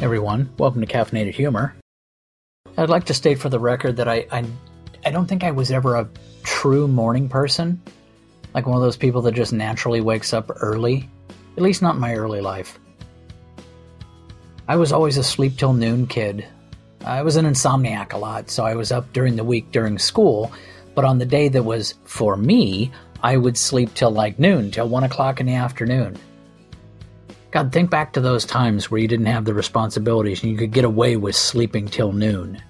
everyone. Welcome to Caffeinated Humor. I'd like to state for the record that I, I, I don't think I was ever a true morning person, like one of those people that just naturally wakes up early. At least not in my early life. I was always a sleep till noon kid. I was an insomniac a lot, so I was up during the week during school, but on the day that was for me, I would sleep till like noon, till one o'clock in the afternoon. God, think back to those times where you didn't have the responsibilities and you could get away with sleeping till noon.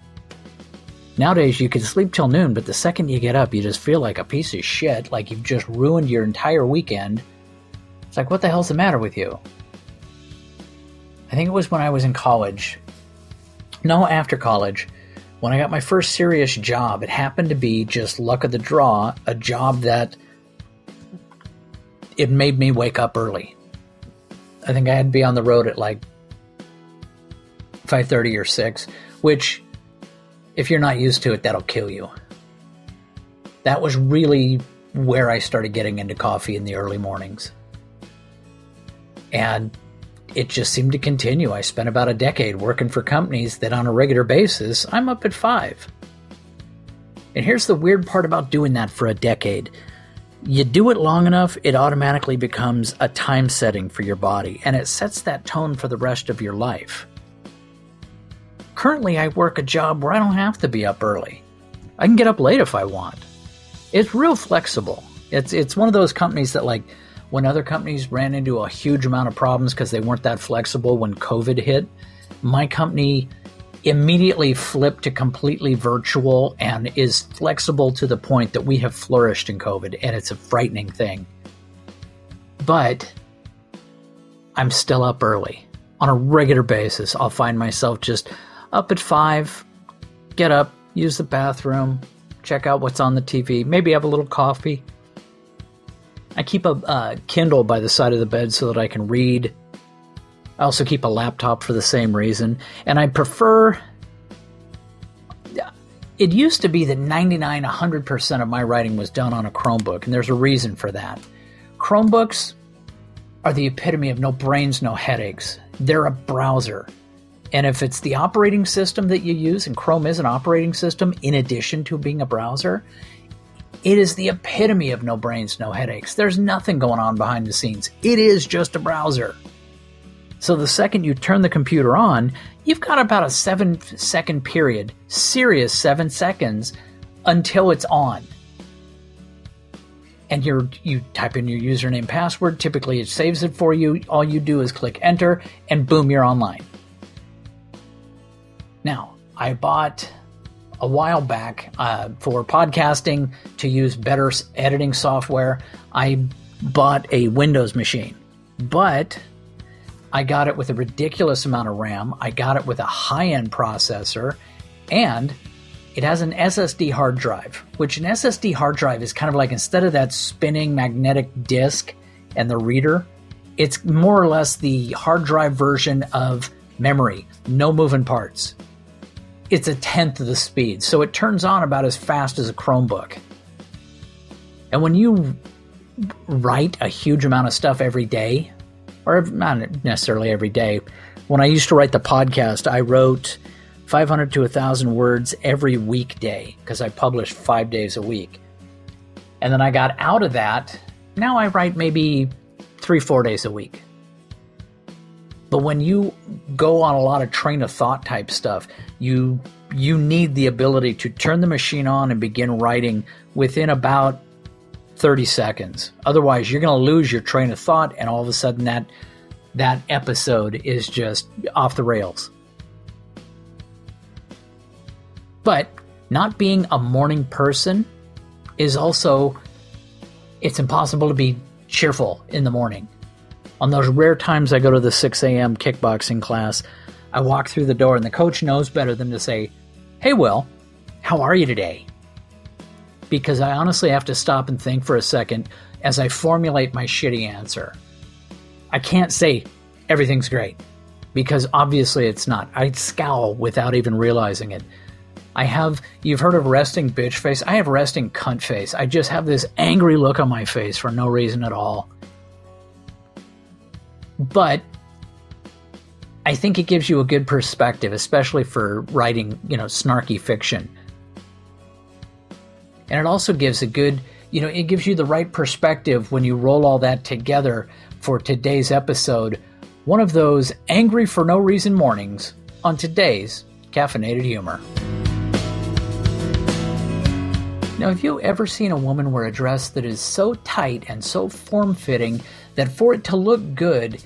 Nowadays, you can sleep till noon, but the second you get up, you just feel like a piece of shit, like you've just ruined your entire weekend. It's like, what the hell's the matter with you? I think it was when I was in college. No, after college. When I got my first serious job, it happened to be just luck of the draw, a job that it made me wake up early. I think I had to be on the road at like 5:30 or 6, which if you're not used to it, that'll kill you. That was really where I started getting into coffee in the early mornings. And it just seemed to continue. I spent about a decade working for companies that on a regular basis, I'm up at 5. And here's the weird part about doing that for a decade you do it long enough, it automatically becomes a time setting for your body, and it sets that tone for the rest of your life. Currently, I work a job where I don't have to be up early. I can get up late if I want. It's real flexible. It's it's one of those companies that like when other companies ran into a huge amount of problems because they weren't that flexible when COVID hit, my company immediately flipped to completely virtual and is flexible to the point that we have flourished in COVID, and it's a frightening thing. But I'm still up early. On a regular basis, I'll find myself just up at five, get up, use the bathroom, check out what's on the TV, maybe have a little coffee. I keep a uh, Kindle by the side of the bed so that I can read I also keep a laptop for the same reason, and I prefer. It used to be that 99, 100% of my writing was done on a Chromebook, and there's a reason for that. Chromebooks are the epitome of no brains, no headaches. They're a browser. And if it's the operating system that you use, and Chrome is an operating system in addition to being a browser, it is the epitome of no brains, no headaches. There's nothing going on behind the scenes. It is just a browser. So the second you turn the computer on, you've got about a seven second period, serious seven seconds, until it's on. And you you type in your username password. Typically, it saves it for you. All you do is click enter, and boom, you're online. Now, I bought a while back uh, for podcasting to use better editing software. I bought a Windows machine, but I got it with a ridiculous amount of RAM. I got it with a high end processor, and it has an SSD hard drive, which an SSD hard drive is kind of like instead of that spinning magnetic disk and the reader, it's more or less the hard drive version of memory, no moving parts. It's a tenth of the speed, so it turns on about as fast as a Chromebook. And when you write a huge amount of stuff every day, or not necessarily every day. When I used to write the podcast, I wrote 500 to 1,000 words every weekday because I published five days a week. And then I got out of that. Now I write maybe three, four days a week. But when you go on a lot of train of thought type stuff, you you need the ability to turn the machine on and begin writing within about 30 seconds. Otherwise, you're going to lose your train of thought, and all of a sudden, that that episode is just off the rails. But not being a morning person is also it's impossible to be cheerful in the morning. On those rare times I go to the 6 a.m. kickboxing class, I walk through the door and the coach knows better than to say, Hey, Will, how are you today? Because I honestly have to stop and think for a second as I formulate my shitty answer. I can't say everything's great because obviously it's not. I scowl without even realizing it. I have, you've heard of resting bitch face? I have resting cunt face. I just have this angry look on my face for no reason at all. But I think it gives you a good perspective, especially for writing, you know, snarky fiction. And it also gives a good, you know, it gives you the right perspective when you roll all that together for today's episode. One of those angry for no reason mornings on today's Caffeinated Humor. Now, have you ever seen a woman wear a dress that is so tight and so form fitting that for it to look good,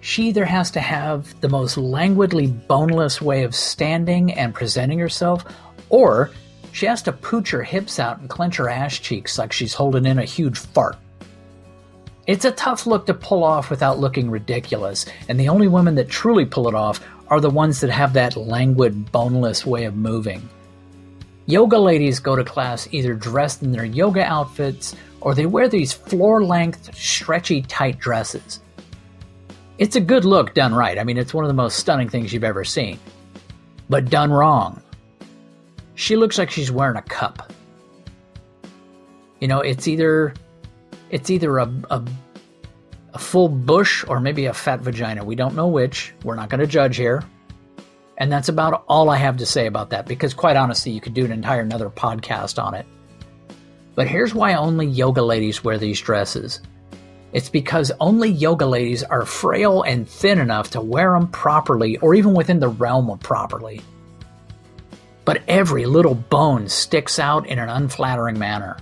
she either has to have the most languidly boneless way of standing and presenting herself, or she has to pooch her hips out and clench her ass cheeks like she's holding in a huge fart. It's a tough look to pull off without looking ridiculous, and the only women that truly pull it off are the ones that have that languid, boneless way of moving. Yoga ladies go to class either dressed in their yoga outfits or they wear these floor length, stretchy, tight dresses. It's a good look done right. I mean, it's one of the most stunning things you've ever seen. But done wrong. She looks like she's wearing a cup. You know, it's either it's either a, a, a full bush or maybe a fat vagina. We don't know which. We're not going to judge here. And that's about all I have to say about that because, quite honestly, you could do an entire another podcast on it. But here's why only yoga ladies wear these dresses it's because only yoga ladies are frail and thin enough to wear them properly or even within the realm of properly. But every little bone sticks out in an unflattering manner.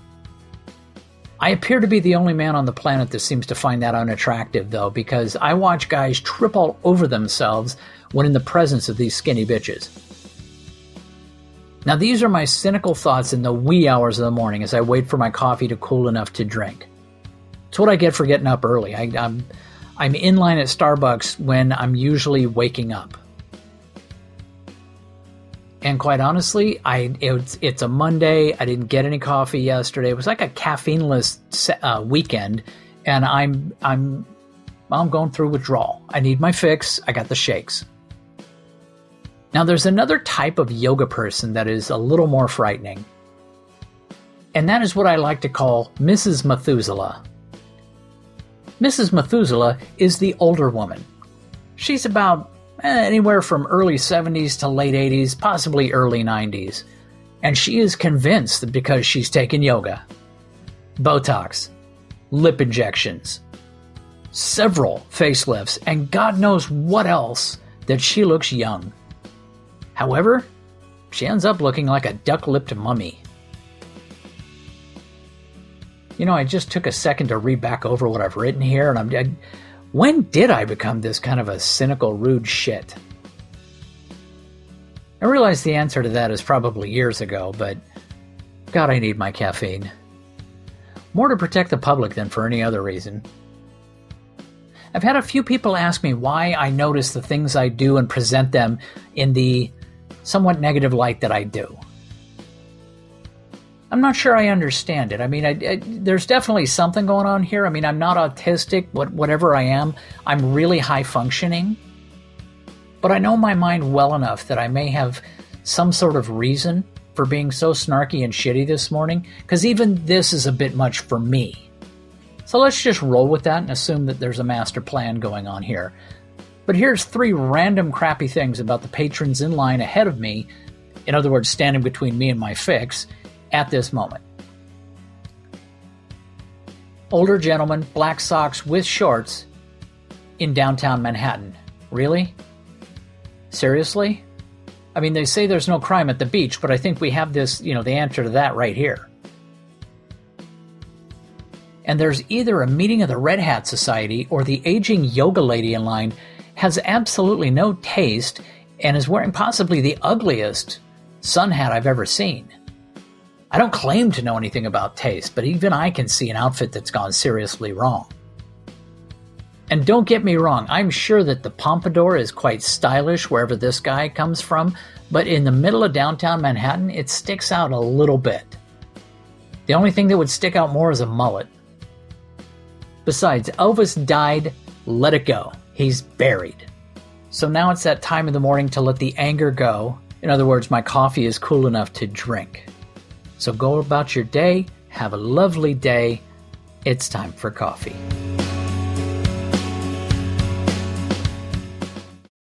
I appear to be the only man on the planet that seems to find that unattractive, though, because I watch guys trip all over themselves when in the presence of these skinny bitches. Now, these are my cynical thoughts in the wee hours of the morning as I wait for my coffee to cool enough to drink. It's what I get for getting up early. I, I'm, I'm in line at Starbucks when I'm usually waking up. And quite honestly, I it's it's a Monday. I didn't get any coffee yesterday. It was like a caffeineless uh, weekend, and I'm I'm I'm going through withdrawal. I need my fix. I got the shakes. Now, there's another type of yoga person that is a little more frightening, and that is what I like to call Mrs. Methuselah. Mrs. Methuselah is the older woman. She's about Eh, anywhere from early 70s to late 80s, possibly early 90s. And she is convinced that because she's taken yoga, Botox, lip injections, several facelifts, and God knows what else, that she looks young. However, she ends up looking like a duck lipped mummy. You know, I just took a second to read back over what I've written here, and I'm. I, when did I become this kind of a cynical, rude shit? I realize the answer to that is probably years ago, but God, I need my caffeine. More to protect the public than for any other reason. I've had a few people ask me why I notice the things I do and present them in the somewhat negative light that I do. I'm not sure I understand it. I mean, I, I, there's definitely something going on here. I mean, I'm not autistic, what, whatever I am, I'm really high functioning. But I know my mind well enough that I may have some sort of reason for being so snarky and shitty this morning, because even this is a bit much for me. So let's just roll with that and assume that there's a master plan going on here. But here's three random crappy things about the patrons in line ahead of me, in other words, standing between me and my fix, at this moment. Older gentleman, black socks with shorts in downtown Manhattan. Really? Seriously? I mean, they say there's no crime at the beach, but I think we have this, you know, the answer to that right here. And there's either a meeting of the Red Hat Society or the aging yoga lady in line has absolutely no taste and is wearing possibly the ugliest sun hat I've ever seen. I don't claim to know anything about taste, but even I can see an outfit that's gone seriously wrong. And don't get me wrong, I'm sure that the pompadour is quite stylish wherever this guy comes from, but in the middle of downtown Manhattan, it sticks out a little bit. The only thing that would stick out more is a mullet. Besides, Elvis died, let it go. He's buried. So now it's that time of the morning to let the anger go. In other words, my coffee is cool enough to drink. So go about your day, have a lovely day. It's time for coffee.